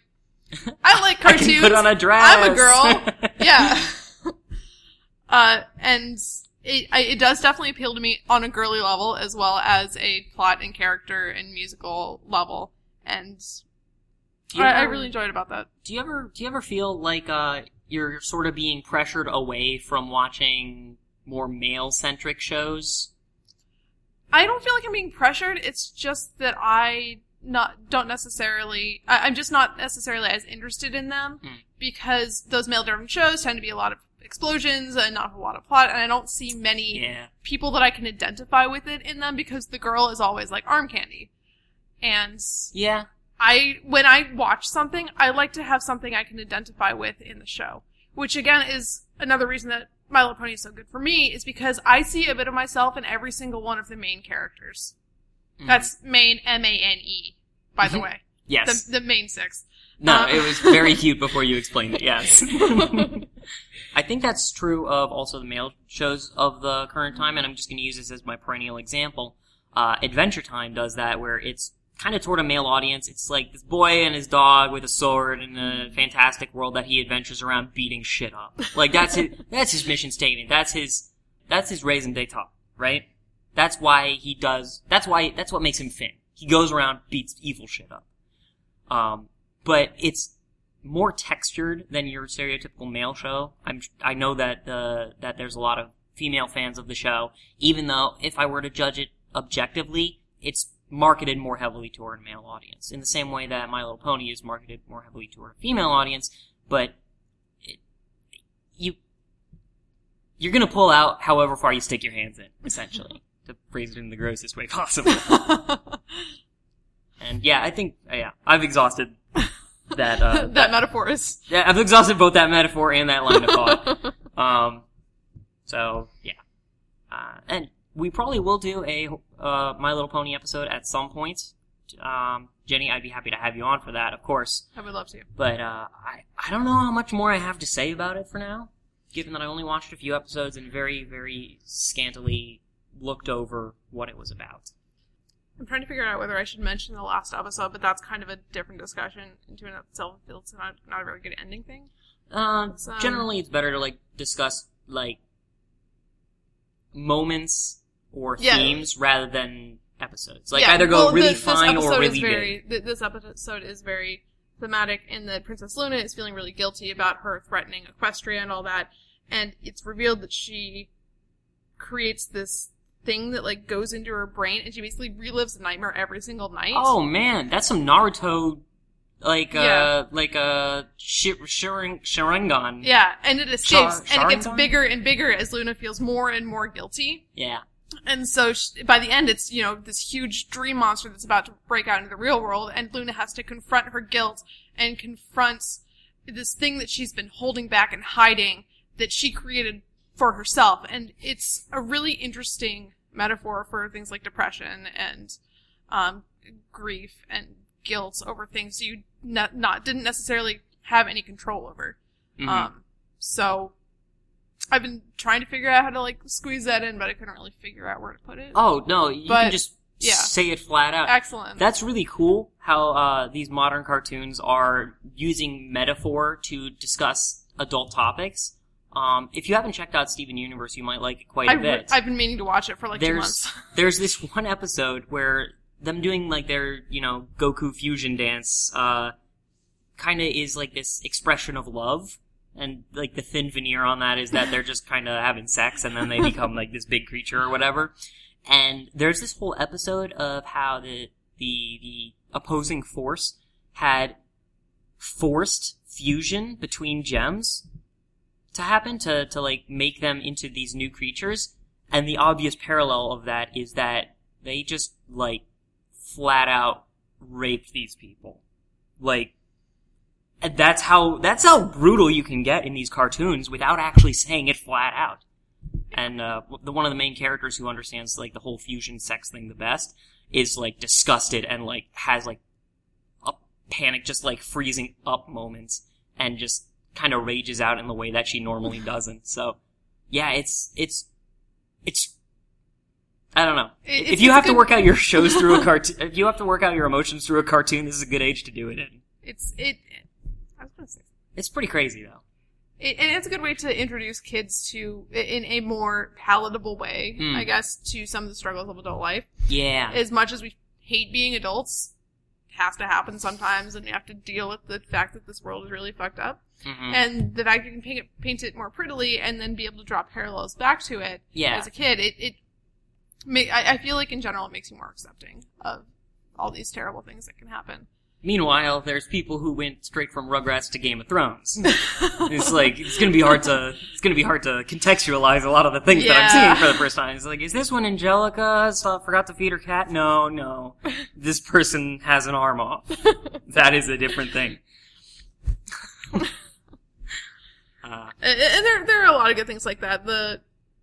I like I cartoons. can put on a dress. I'm a girl. yeah. uh, and it, I, it does definitely appeal to me on a girly level as well as a plot and character and musical level. And Do you I, I really enjoyed about that. Do you ever do you ever feel like uh, you're sort of being pressured away from watching more male centric shows? I don't feel like I'm being pressured. It's just that I not don't necessarily. I, I'm just not necessarily as interested in them Hmm. because those male-driven shows tend to be a lot of explosions and not a lot of plot, and I don't see many Yeah. people that I can identify with it in them because the girl is always like arm candy, and Yeah. I when I watch something, I like to have something I can identify with in the show. Which again is another reason that My Little Pony is so good for me is because I see a bit of myself in every single one of the main characters. Mhm. That's main M A N E, by the Mhm. way. yes. The the main six. No, Uh, it was very cute before you explained it, yes. I think that's true of also the male shows of the current time, and I'm just going to use this as my perennial example. Uh, Adventure Time does that, where it's kind of toward a male audience. It's like this boy and his dog with a sword in a fantastic world that he adventures around beating shit up. Like that's his, that's his mission statement. That's his, that's his raison d'etat, right? That's why he does, that's why, that's what makes him Finn. He goes around, beats evil shit up. Um, but it's more textured than your stereotypical male show. I'm I know that uh, that there's a lot of female fans of the show, even though if I were to judge it objectively, it's marketed more heavily toward a male audience. In the same way that My Little Pony is marketed more heavily toward a female audience, but it, you you're gonna pull out however far you stick your hands in, essentially, to phrase it in the grossest way possible. And yeah, I think yeah, I've exhausted that. Uh, that metaphor is. yeah, I've exhausted both that metaphor and that line of thought. um, so yeah, uh, and we probably will do a uh, My Little Pony episode at some point. Um, Ginny, I'd be happy to have you on for that, of course. I would love to. But uh, I I don't know how much more I have to say about it for now, given that I only watched a few episodes and very very scantily looked over what it was about. I'm trying to figure out whether I should mention the last episode, but that's kind of a different discussion into and of itself. It's not, not a very good ending thing. Uh, It's, um, generally, it's better to like discuss like moments or Yeah. themes rather than episodes. Like Yeah, either go well, really this, fine this or really very, big. This episode is very thematic in that Princess Luna is feeling really guilty about her threatening Equestria and all that, and it's revealed that she creates this thing that like goes into her brain, and she basically relives the nightmare every single night. Oh man, that's some Naruto, like uh, Yeah. like uh, Shi- Sharing- Sharingan. Yeah, and it escapes, Shar- and it gets bigger and bigger as Luna feels more and more guilty. Yeah. And so sh by the end, it's, you know, this huge dream monster that's about to break out into the real world, and Luna has to confront her guilt and confronts this thing that she's been holding back and hiding that she created for herself. And it's a really interesting metaphor for things like depression and, um, grief and guilt over things you not, not didn't necessarily have any control over. Mhm. Um, so I've been trying to figure out how to like squeeze that in, but I couldn't really figure out where to put it. oh no, you but- can just yeah. say it flat out. Excellent. That's really cool how uh, these modern cartoons are using metaphor to discuss adult topics. Um, if you haven't checked out Steven Universe, you might like it quite a I bit. I've been meaning to watch it for like two there's months. there's this one episode where them doing like their you know Goku fusion dance uh, kind of is like this expression of love. And like the thin veneer on that is that they're just kind of having sex, and then they become like this big creature or whatever. And there's this whole episode of how the the the opposing force had forced fusion between gems to happen to to like make them into these new creatures. And the obvious parallel of that is that they just like flat out raped these people. Like that's how that's how brutal you can get in these cartoons without actually saying it flat out. And uh, the one of the main characters who understands like the whole fusion sex thing the best is like disgusted and like has like a panic, just like freezing up moments, and just kind of rages out in the way that she normally doesn't. So, yeah, it's it's it's. I don't know. It- if you it's have to work out your shows through a cartoon, if you have to work out your emotions through a cartoon, this is a good age to do it in. It's it. I was gonna say. It's pretty crazy though. It, and it's a good way to introduce kids to, in a more palatable way, Mm. I guess, to some of the struggles of adult life. Yeah. As much as we hate being adults, it has to happen sometimes, and you have to deal with the fact that this world is really fucked up. Mhm. And the fact you can paint it, paint it more prettily and then be able to draw parallels back to it Yeah. as a kid, it, it ma- I, I feel like in general it makes you more accepting of all these terrible things that can happen. Meanwhile, there's people who went straight from Rugrats to Game of Thrones. it's like it's gonna be hard to it's gonna be hard to contextualize a lot of the things that I'm seeing for the first time. It's like, is this one Angelica? So forgot to feed her cat? No, no. This person has an arm off. that is a different thing. uh, And, and there, there are a lot of good things like that. The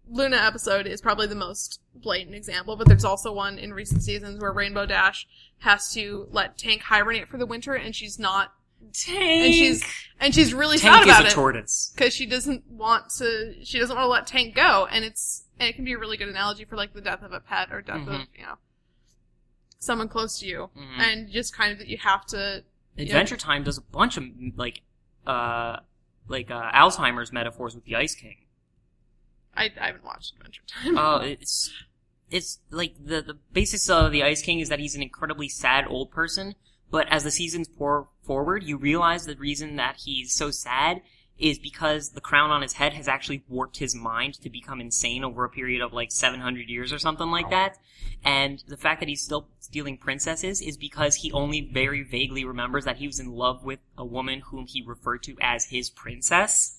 Luna episode is probably the most blatant example, but there's also one in recent seasons where Rainbow Dash has to let Tank hibernate for the winter, and she's not, Tank. and she's and she's really sad Tank is about a it tortoise. because she doesn't want to. She doesn't want to let Tank go, and it's and it can be a really good analogy for like the death of a pet or death of Mhm. you know someone close to you, Mhm. and just kind of that you have to. Adventure Time does a bunch of like uh like uh, Alzheimer's metaphors with the Ice King. I, I haven't watched Adventure Time. Oh, uh, it's it's like the the basis of the Ice King is that he's an incredibly sad old person. But as the seasons pour forward, you realize the reason that he's so sad is because the crown on his head has actually warped his mind to become insane over a period of like 700 years or something like that. And the fact that he's still stealing princesses is because he only very vaguely remembers that he was in love with a woman whom he referred to as his princess.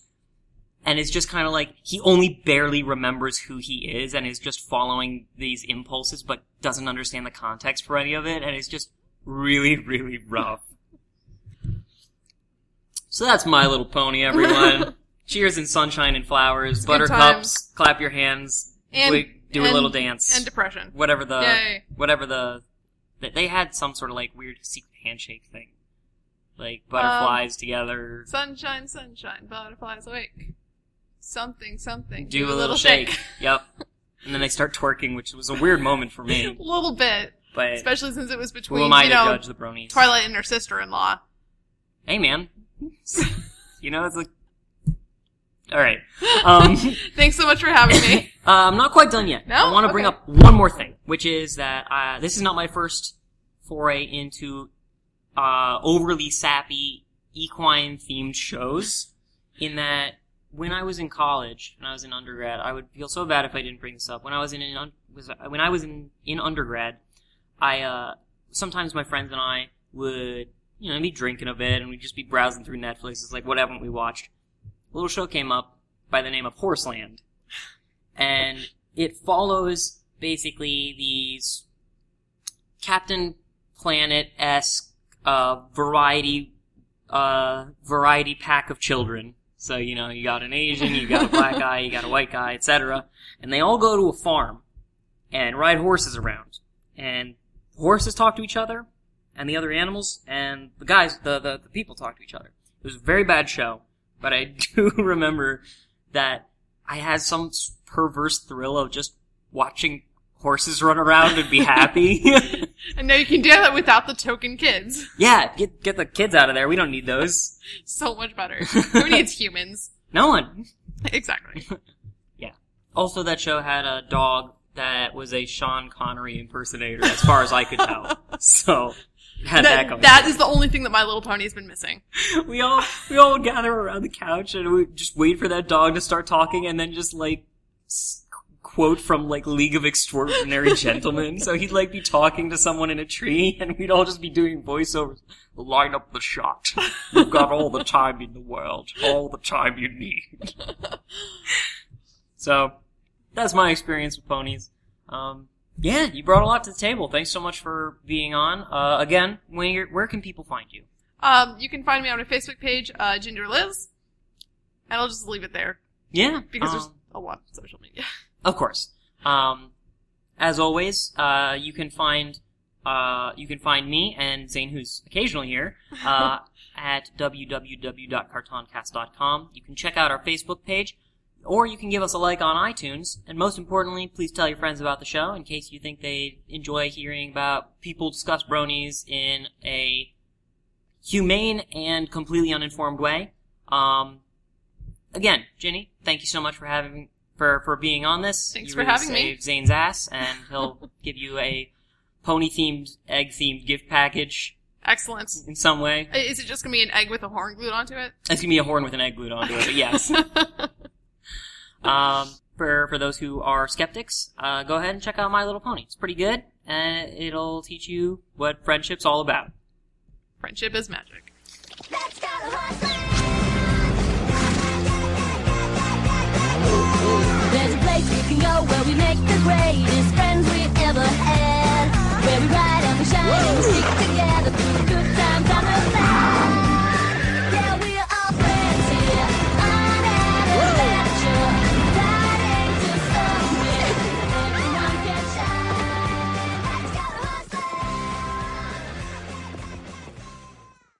And it's just kind of like he only barely remembers who he is and is just following these impulses but doesn't understand the context for any of it and it's just really, really rough. So that's My Little Pony, everyone. Cheers and sunshine and flowers. good Buttercups, clap your hands, And- wi- do a little dance. and depression. whatever the, Yay. whatever the, th- they had some sort of like weird secret handshake thing. Like butterflies um, together. Sunshine, sunshine, butterflies awake. Something, something. do, a little, shake. yep. And then they start twerking, which was a weird moment for me. a little bit, But especially since it was who between am I you to know judge the bronies? Twilight and her sister-in-law. Hey, man. you know, it's like. All right. Um, Thanks so much for having me. uh, I'm not quite done yet. No? I want to bring up one more thing, which is that uh, this is not my first foray into uh, overly sappy equine themed shows. In that, when I was in college, when I was in undergrad, I would feel so bad if I didn't bring this up. When I was in, in was when I was in in undergrad, I uh, sometimes my friends and I would you know be drinking a bit and we'd just be browsing through Netflix. It's like what haven't we watched? A little show came up by the name of Horseland, and it follows basically these Captain Planet esque uh, variety uh, variety pack of children. So you know you got an Asian, you got a black guy, you got a white guy, etc. And they all go to a farm and ride horses around. And horses talk to each other, and the other animals, and the guys, the, the, the people talk to each other. It was a very bad show, but I do remember that I had some perverse thrill of just watching horses run around and be happy. And now you can do that without the token kids. yeah, get get the kids out of there. We don't need those. So much better. Who needs humans? No one. Exactly. Yeah. Also, that show had a dog that was a Sean Connery impersonator, as far as I could tell. So, had that, That, that is the only thing that My Little Pony's been missing. we all we all gather around the couch and we just wait for that dog to start talking, and then just like s- quote from like League of Extraordinary Gentlemen. so he'd like be talking to someone in a tree, and we'd all just be doing voiceovers. Line up the shot. You've got all the time in the world, all the time you need. so that's my experience with ponies. Um, yeah, you brought a lot to the table. Thanks so much for being on. Uh, again, where where can people find you? Um, you can find me on my Facebook page, uh, Ginger Liz. And I'll just leave it there Yeah, because um, there's a lot of social media. Of course. Um, as always, uh, you can find uh, you can find me and Zane, who's occasionally here, uh, at www.cartoncast.com. You can check out our Facebook page, or you can give us a like on iTunes. And most importantly, please tell your friends about the show in case you think they enjoy hearing about people discuss bronies in a humane and completely uninformed way. Um, again, Ginny, thank you so much for having for for being on this. Thanks you for really having me. Zane's ass, and he'll give you a pony themed, egg themed gift package Excellent. in some way. Is it just gonna be an egg with a horn glued onto it? It's gonna be a horn with an egg glued onto it, but yes. um, for for those who are skeptics, uh, go ahead and check out My Little Pony. It's pretty good, and it'll teach you what friendship's all about. Friendship is magic. Let's go to place we can go where we make the greatest friends we've ever had. Where we ride and we shine Woo! and we stick together through the good times and the bad.